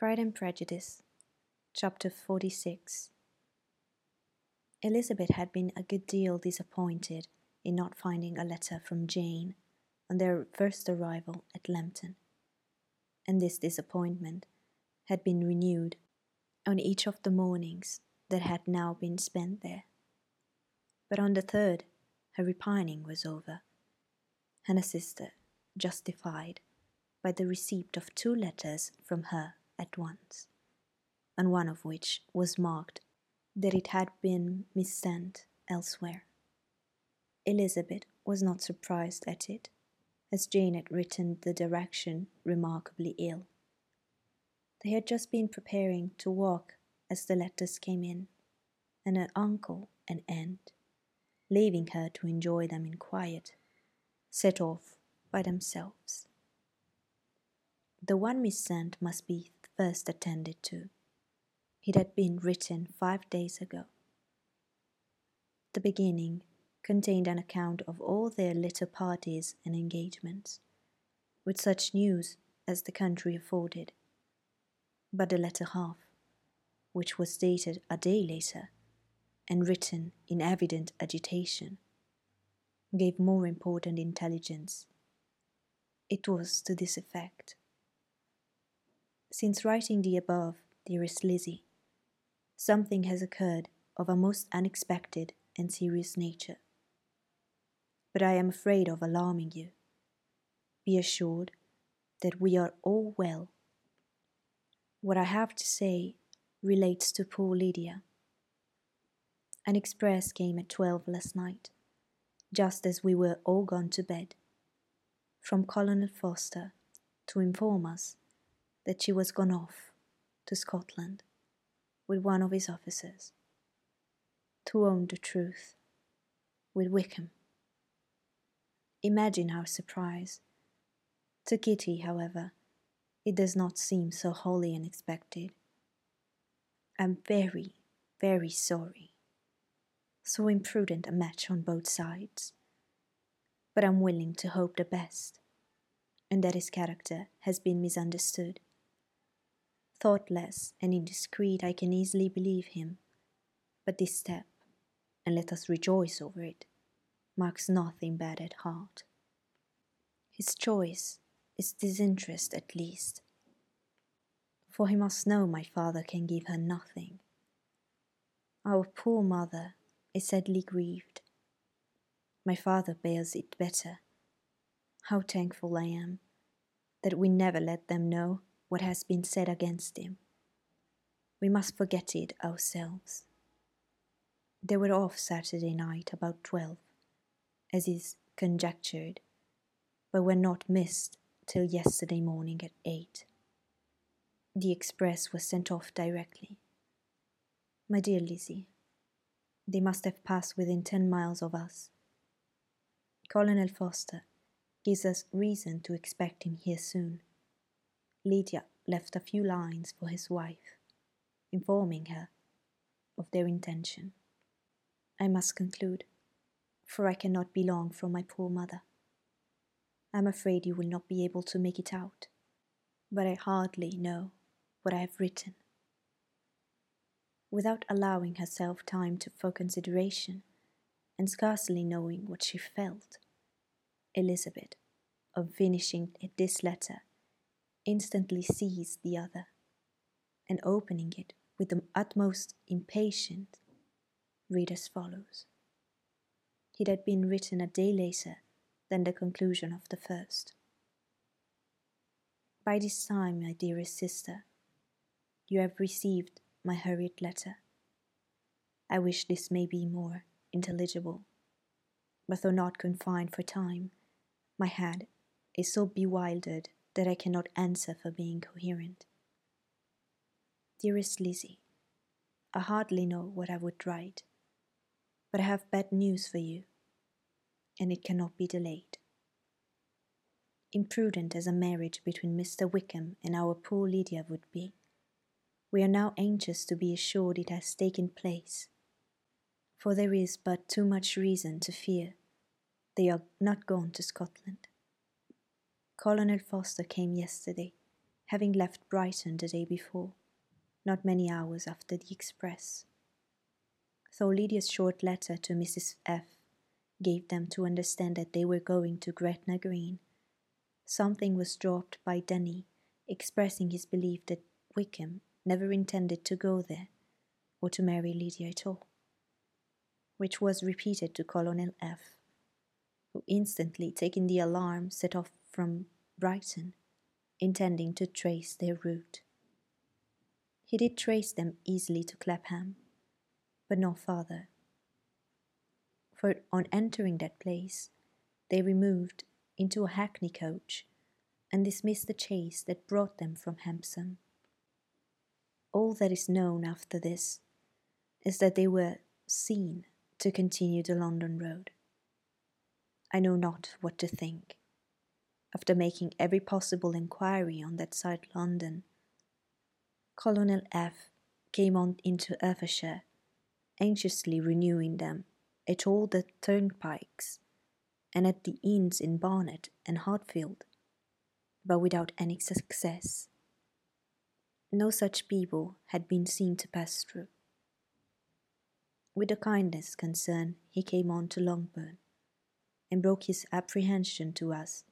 Pride and Prejudice, Chapter 46 Elizabeth had been a good deal disappointed in not finding a letter from Jane on their first arrival at Lambton, and this disappointment had been renewed on each of the mornings that had now been spent there. But on the third, her repining was over, and her sister justified by the receipt of two letters from her at once, and one of which was marked that it had been missent elsewhere. Elizabeth was not surprised at it, as Jane had written the direction remarkably ill. They had just been preparing to walk as the letters came in, and her uncle and aunt, leaving her to enjoy them in quiet, set off by themselves. The one missent must be first attended to. It had been written five days ago. The beginning contained an account of all their little parties and engagements, with such news as the country afforded. But the latter half, which was dated a day later and written in evident agitation, gave more important intelligence. It was to this effect. Since writing the above, dearest Lizzie, something has occurred of a most unexpected and serious nature. But I am afraid of alarming you. Be assured that we are all well. What I have to say relates to poor Lydia. An express came at twelve last night, just as we were all gone to bed, from Colonel Forster to inform us that she was gone off to Scotland with one of his officers. To own the truth, with Wickham. Imagine our surprise. To Kitty, however, it does not seem so wholly unexpected. I'm very, very sorry. So imprudent a match on both sides. But I'm willing to hope the best, and that his character has been misunderstood thoughtless and indiscreet, I can easily believe him. But this step, and let us rejoice over it, marks nothing bad at heart. His choice is disinterest at least, for he must know my father can give her nothing. Our poor mother is sadly grieved. My father bears it better. How thankful I am that we never let them know what has been said against him. We must forget it ourselves. They were off Saturday night about twelve, as is conjectured, but were not missed till yesterday morning at eight. The express was sent off directly. My dear Lizzie, they must have passed within ten miles of us. Colonel Forster gives us reason to expect him here soon. Lydia left a few lines for his wife, informing her of their intention. I must conclude, for I cannot be long from my poor mother. I am afraid you will not be able to make it out, but I hardly know what I have written. Without allowing herself time to, for consideration, and scarcely knowing what she felt, Elizabeth, on finishing this letter, instantly seized the other, and opening it with the utmost impatience, read as follows. It had been written a day later than the conclusion of the first. By this time, my dearest sister, you have received my hurried letter. I wish this may be more intelligible, but though not confined for time, my head is so bewildered that I cannot answer for being coherent. Dearest Lizzie, I hardly know what I would write, but I have bad news for you, and it cannot be delayed. Imprudent as a marriage between Mr. Wickham and our poor Lydia would be, we are now anxious to be assured it has taken place, for there is but too much reason to fear they are not gone to Scotland. Colonel Forster came yesterday, having left Brighton the day before, not many hours after the express. Though Lydia's short letter to Mrs. F gave them to understand that they were going to Gretna Green, something was dropped by Denny expressing his belief that Wickham never intended to go there or to marry Lydia at all, which was repeated to Colonel F, who instantly, taking the alarm, set off from Brighton, intending to trace their route. He did trace them easily to Clapham, but no farther. For on entering that place, they removed into a hackney coach and dismissed the chase that brought them from Hampson. All that is known after this is that they were seen to continue the London road. I know not what to think. After making every possible inquiry on that side London, Colonel F came on into Hertfordshire, anxiously renewing them at all the turnpikes and at the inns in Barnet and Hatfield but without any success. No such people had been seen to pass through. With the kindest concern, he came on to Longbourn, and broke his apprehension to us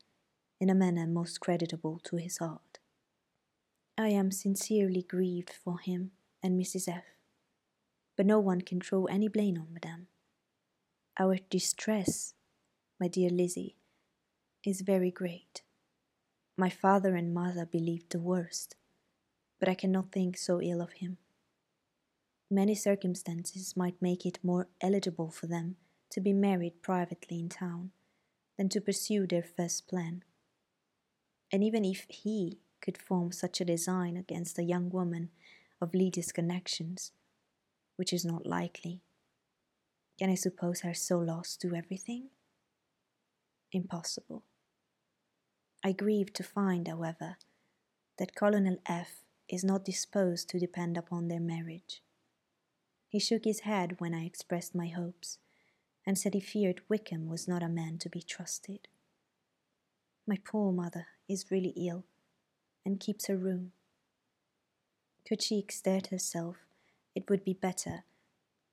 in a manner most creditable to his heart. I am sincerely grieved for him and Mrs. F., but no one can throw any blame on Madame. Our distress, my dear Lizzie, is very great. My father and mother believed the worst, but I cannot think so ill of him. Many circumstances might make it more eligible for them to be married privately in town than to pursue their first plan. And even if he could form such a design against a young woman of Lydia's connections, which is not likely, can I suppose her so lost to everything? Impossible. I grieve to find, however, that Colonel F is not disposed to depend upon their marriage. He shook his head when I expressed my hopes, and said he feared Wickham was not a man to be trusted. My poor mother is really ill, and keeps her room. Could she exert herself, it would be better,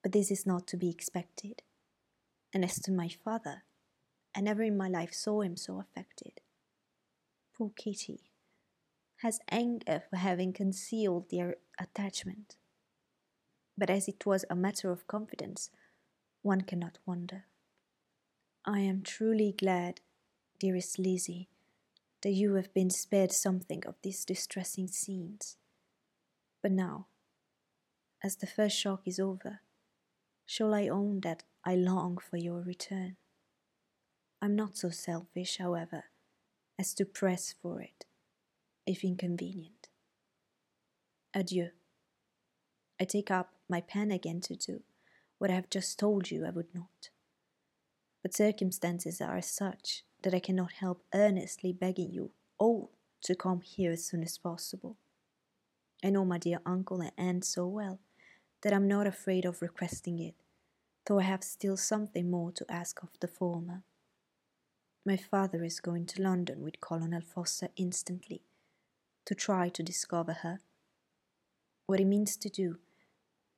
but this is not to be expected. And as to my father, I never in my life saw him so affected. Poor Kitty has anger for having concealed their attachment. But as it was a matter of confidence, one cannot wonder. I am truly glad, dearest Lizzie, that you have been spared something of these distressing scenes. But now, as the first shock is over, shall I own that I long for your return? I'm not so selfish, however, as to press for it, if inconvenient. Adieu. I take up my pen again to do what I have just told you I would not. But circumstances are such that I cannot help earnestly begging you all to come here as soon as possible. I know my dear uncle and aunt so well that I'm not afraid of requesting it, though I have still something more to ask of the former. My father is going to London with Colonel Forster instantly to try to discover her. What he means to do,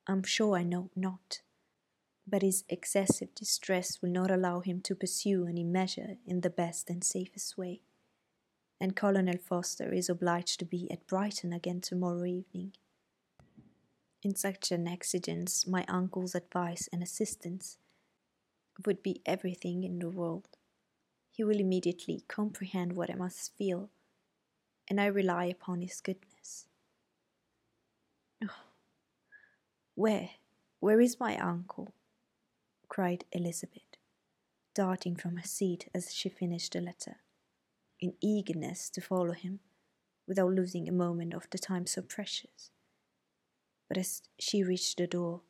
I'm sure I know not, but his excessive distress will not allow him to pursue any measure in the best and safest way. And Colonel Forster is obliged to be at Brighton again tomorrow evening. In such an exigence, my uncle's advice and assistance would be everything in the world he will immediately comprehend what I must feel, and I rely upon his goodness. Oh, where, where is my uncle? Cried Elizabeth, darting from her seat as she finished the letter, in eagerness to follow him, without losing a moment of the time so precious. But as she reached the door,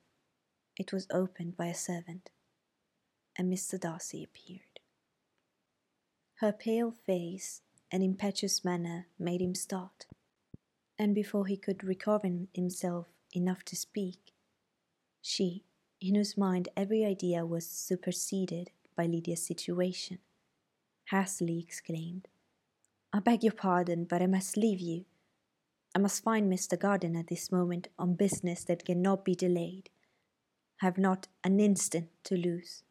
it was opened by a servant, and Mr. Darcy appeared. Her pale face and impetuous manner made him start, and before he could recover himself enough to speak, she, in whose mind every idea was superseded by Lydia's situation, hastily exclaimed, I beg your pardon, but I must leave you. I must find Mr. Gardiner this moment on business that cannot be delayed. I have not an instant to lose.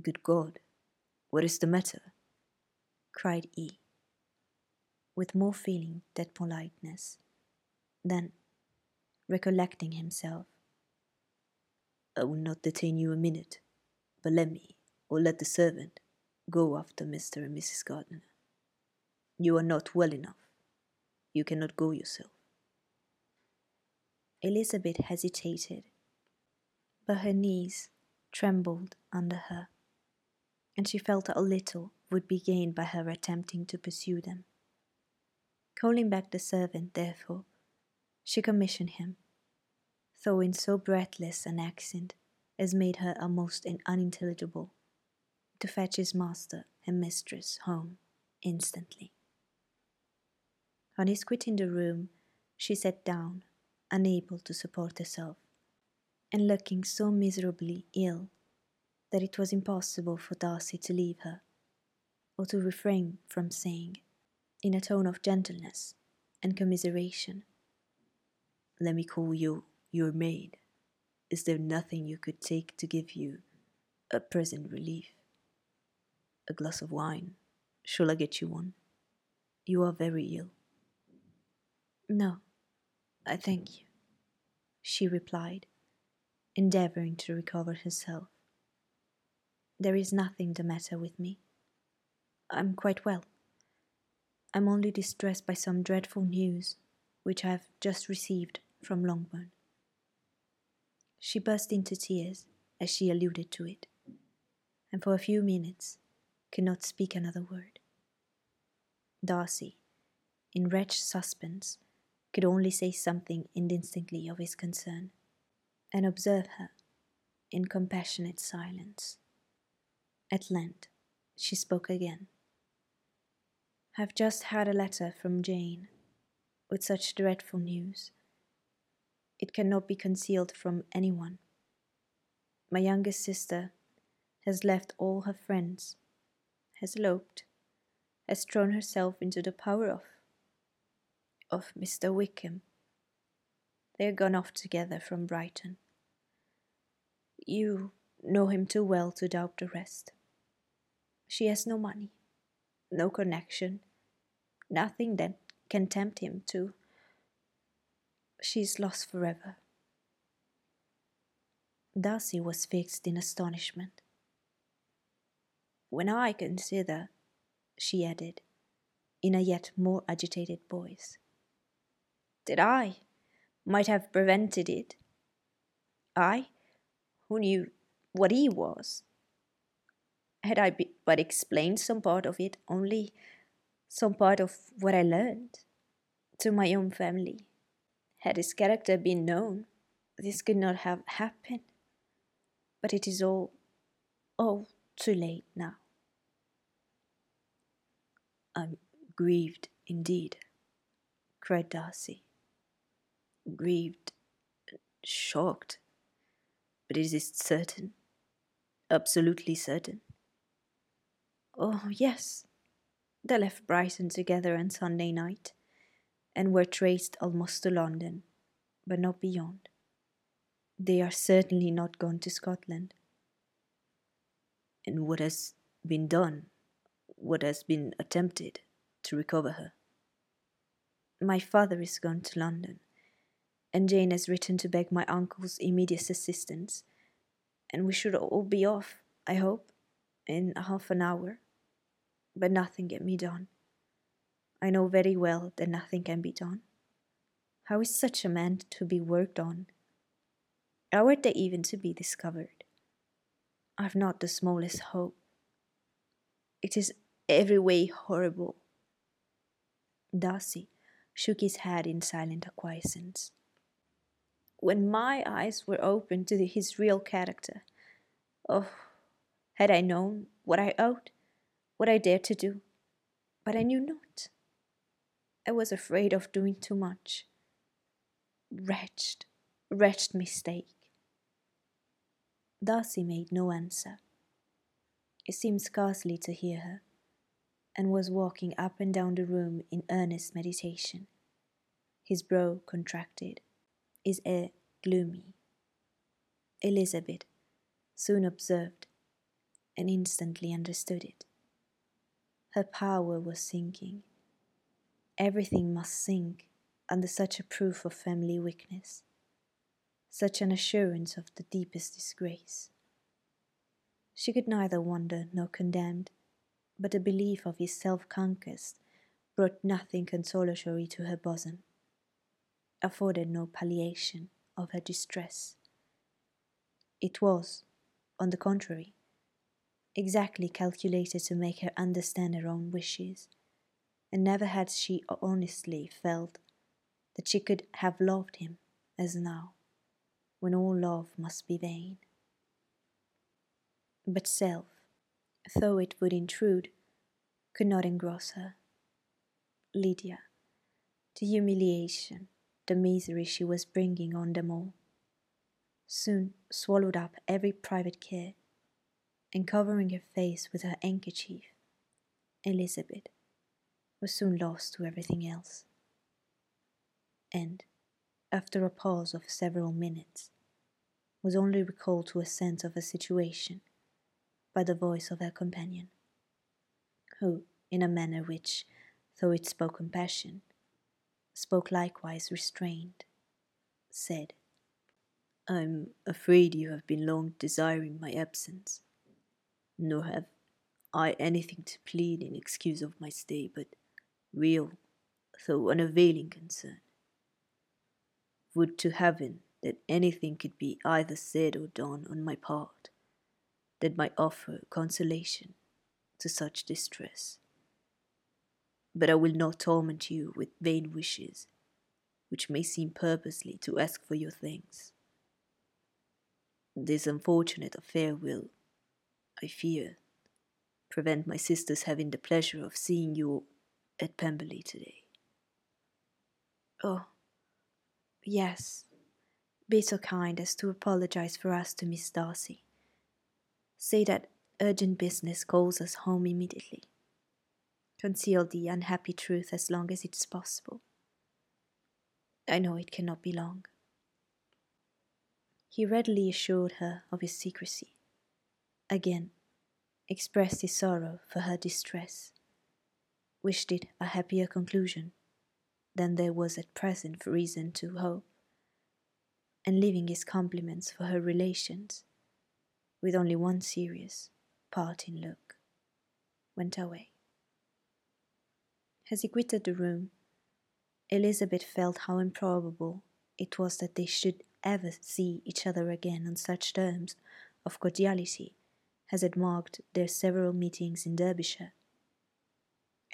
Good God, what is the matter? cried E, with more feeling than politeness. Then, recollecting himself, I will not detain you a minute, but let me, or let the servant, go after Mr. and Mrs. Gardiner. You are not well enough. You cannot go yourself. Elizabeth hesitated, but her knees trembled under her, and she felt that a little would be gained by her attempting to pursue them. Calling back the servant, therefore, she commissioned him, though in so breathless an accent as made her almost unintelligible, to fetch his master and mistress home instantly. On his quitting the room, she sat down, unable to support herself, and looking so miserably ill that it was impossible for Darcy to leave her, or to refrain from saying, in a tone of gentleness and commiseration, Let me call you your maid. Is there nothing you could take to give you a present relief? A glass of wine. Shall I get you one? You are very ill. No, I thank you, she replied, endeavoring to recover herself. There is nothing the matter with me. I'm quite well. I'm only distressed by some dreadful news which I have just received from Longbourn. She burst into tears as she alluded to it, and for a few minutes could not speak another word. Darcy, in wretched suspense, could only say something indistinctly of his concern, and observe her in compassionate silence. At length she spoke again. I've just had a letter from Jane with such dreadful news. It cannot be concealed from anyone. My youngest sister has left all her friends, has eloped, has thrown herself into the power of of Mr. Wickham. They are gone off together from Brighton. You know him too well to doubt the rest. She has no money, no connection, nothing that can tempt him to. She is lost forever. Darcy was fixed in astonishment. When I consider, she added, in a yet more agitated voice, that I might have prevented it. I, who knew what he was. Had I but explained some part of it, only some part of what I learned, to my own family, had his character been known, this could not have happened. But it is all, all too late now. I'm grieved indeed, cried Darcy grieved, shocked. But is it certain? Absolutely certain? Oh, yes. They left Brighton together on Sunday night and were traced almost to London, but not beyond. They are certainly not gone to Scotland. And what has been done, what has been attempted to recover her? My father is gone to London and Jane has written to beg my uncle's immediate assistance, and we should all be off, I hope, in half an hour. But nothing can be done. I know very well that nothing can be done. How is such a man to be worked on? How are they even to be discovered? I've not the smallest hope. It is every way horrible. Darcy shook his head in silent acquiescence when my eyes were opened to his real character. Oh, had I known what I owed, what I dared to do, but I knew not. I was afraid of doing too much. Wretched, wretched mistake. Darcy made no answer. He seemed scarcely to hear her, and was walking up and down the room in earnest meditation. His brow contracted, his air gloomy. Elizabeth soon observed and instantly understood it. Her power was sinking. Everything must sink under such a proof of family weakness, such an assurance of the deepest disgrace. She could neither wonder nor condemn, but the belief of his self conquest brought nothing consolatory to her bosom, afforded no palliation of her distress. It was, on the contrary, exactly calculated to make her understand her own wishes, and never had she honestly felt that she could have loved him as now, when all love must be vain. But self, though it would intrude, could not engross her. Lydia, the humiliation, the misery she was bringing on them all, soon swallowed up every private care, and covering her face with her handkerchief, Elizabeth was soon lost to everything else. And, after a pause of several minutes, was only recalled to a sense of her situation by the voice of her companion, who, in a manner which, though it spoke compassion, spoke likewise restrained, said, I'm afraid you have been long desiring my absence, nor have I anything to plead in excuse of my stay but real, though unavailing concern. Would to heaven that anything could be either said or done on my part that might offer consolation to such distress. But I will not torment you with vain wishes, which may seem purposely to ask for your thanks. This unfortunate affair will, I fear, prevent my sister's having the pleasure of seeing you at Pemberley today. Oh, yes. Be so kind as to apologize for us to Miss Darcy. Say that urgent business calls us home immediately. Conceal the unhappy truth as long as it is possible. I know it cannot be long. He readily assured her of his secrecy. Again, expressed his sorrow for her distress, wished it a happier conclusion than there was at present reason to hope, and leaving his compliments for her relations, with only one serious, parting look, went away. As he quitted the room, Elizabeth felt how improbable it was that they should ever see each other again on such terms of cordiality as had marked their several meetings in Derbyshire.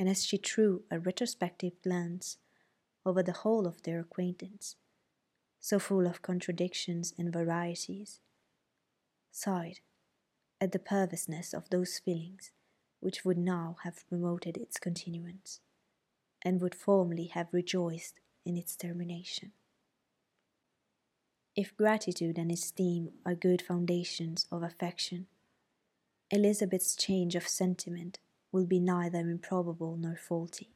And as she threw a retrospective glance over the whole of their acquaintance, so full of contradictions and varieties, sighed at the perverseness of those feelings which would now have promoted its continuance, and would formerly have rejoiced in its termination. If gratitude and esteem are good foundations of affection, Elizabeth's change of sentiment will be neither improbable nor faulty.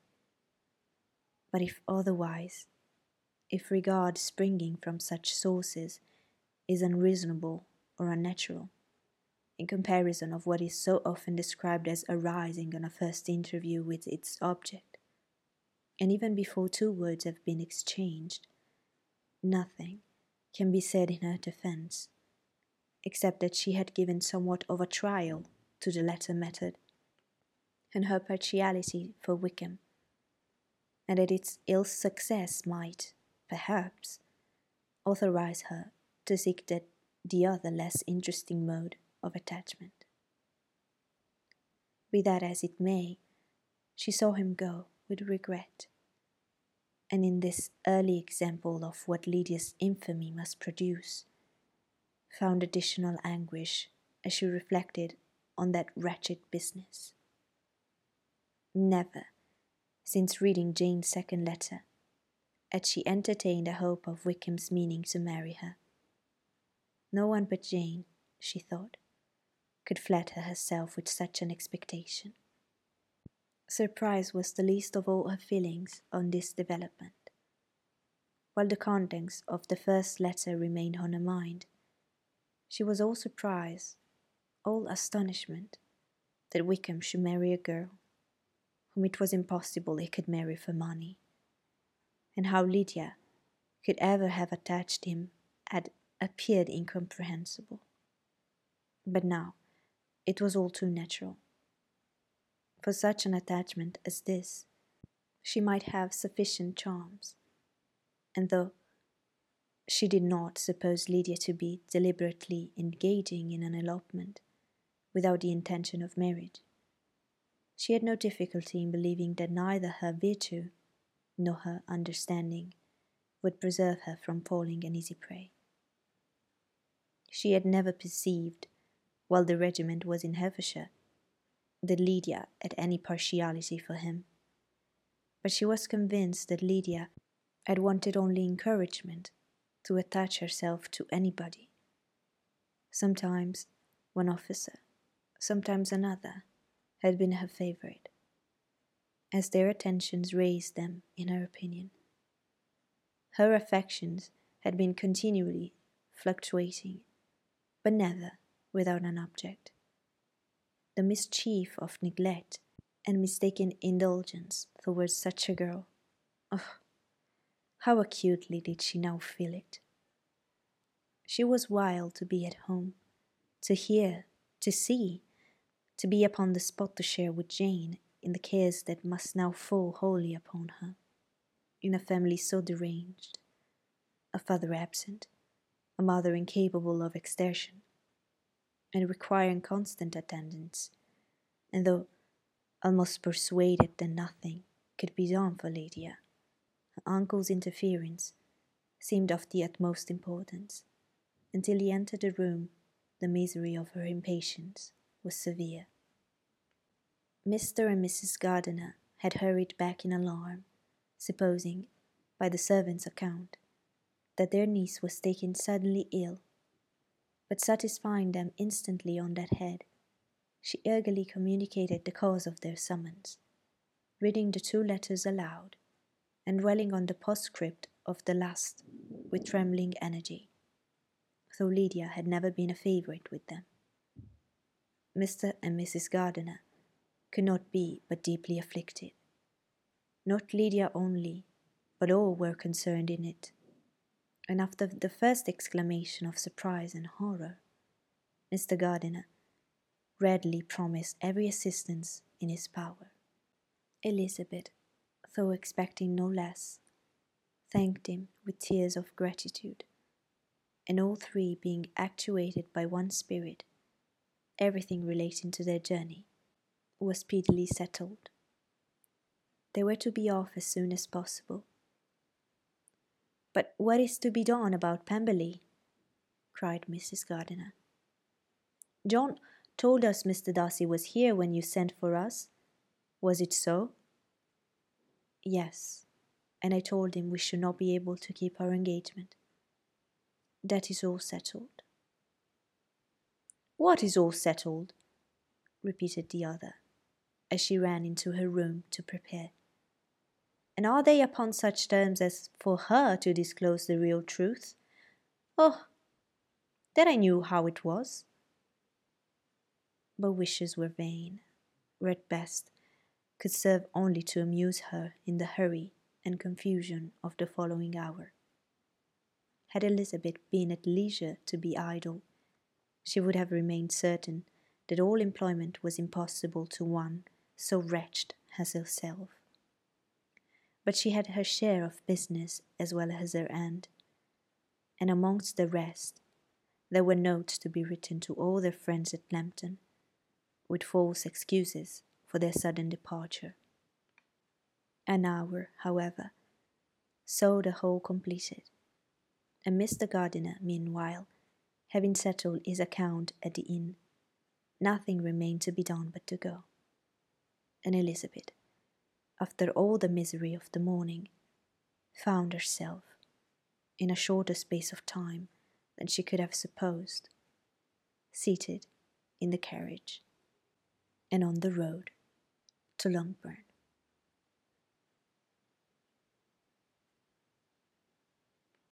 But if otherwise, if regard springing from such sources is unreasonable or unnatural, in comparison of what is so often described as arising on a first interview with its object, and even before two words have been exchanged, nothing can be said in her defense, except that she had given somewhat of a trial to the latter method, and her partiality for Wickham, and that its ill success might, perhaps, authorize her to seek that the other less interesting mode of attachment. Be that as it may, she saw him go with regret. And in this early example of what Lydia's infamy must produce, found additional anguish as she reflected on that wretched business. Never, since reading Jane's second letter, had she entertained a hope of Wickham's meaning to marry her. No one but Jane, she thought, could flatter herself with such an expectation. Surprise was the least of all her feelings on this development. while the contents of the first letter remained on her mind. She was all surprise, all astonishment, that Wickham should marry a girl whom it was impossible he could marry for money, and how Lydia could ever have attached him had appeared incomprehensible. But now it was all too natural. For such an attachment as this, she might have sufficient charms, and though she did not suppose Lydia to be deliberately engaging in an elopement without the intention of marriage, she had no difficulty in believing that neither her virtue nor her understanding would preserve her from falling an easy prey. She had never perceived, while the regiment was in Hertfordshire, that Lydia had any partiality for him. But she was convinced that Lydia had wanted only encouragement to attach herself to anybody. Sometimes one officer, sometimes another, had been her favorite, as their attentions raised them in her opinion. Her affections had been continually fluctuating, but never without an object. The mischief of neglect and mistaken indulgence towards such a girl. Oh, how acutely did she now feel it! She was wild to be at home, to hear, to see, to be upon the spot to share with Jane in the cares that must now fall wholly upon her, in a family so deranged, a father absent, a mother incapable of exertion, and requiring constant attendance, and though almost persuaded that nothing could be done for Lydia, her uncle's interference seemed of the utmost importance. Until he entered the room, the misery of her impatience was severe. Mr. and Mrs. Gardiner had hurried back in alarm, supposing, by the servant's account, that their niece was taken suddenly ill. But satisfying them instantly on that head, she eagerly communicated the cause of their summons, reading the two letters aloud, and dwelling on the postscript of the last with trembling energy, though Lydia had never been a favourite with them. Mr. and Mrs. Gardiner could not be but deeply afflicted. Not Lydia only, but all were concerned in it. And after the first exclamation of surprise and horror, Mr. Gardiner readily promised every assistance in his power. Elizabeth, though expecting no less, thanked him with tears of gratitude, and all three being actuated by one spirit, everything relating to their journey was speedily settled. They were to be off as soon as possible. But what is to be done about Pemberley? cried Mrs. Gardiner. John told us Mr. Darcy was here when you sent for us. Was it so? Yes, and I told him we should not be able to keep our engagement. That is all settled. What is all settled? repeated the other, as she ran into her room to prepare. And are they upon such terms as for her to disclose the real truth? Oh, that I knew how it was. But wishes were vain, at best could serve only to amuse her in the hurry and confusion of the following hour. Had Elizabeth been at leisure to be idle, she would have remained certain that all employment was impossible to one so wretched as herself. But she had her share of business as well as her aunt, and amongst the rest, there were notes to be written to all their friends at Lambton, with false excuses for their sudden departure. An hour, however, saw the whole completed, and Mr. Gardiner, meanwhile, having settled his account at the inn, nothing remained to be done but to go. And Elizabeth, after all the misery of the morning, found herself, in a shorter space of time than she could have supposed, seated in the carriage and on the road to Longbourn.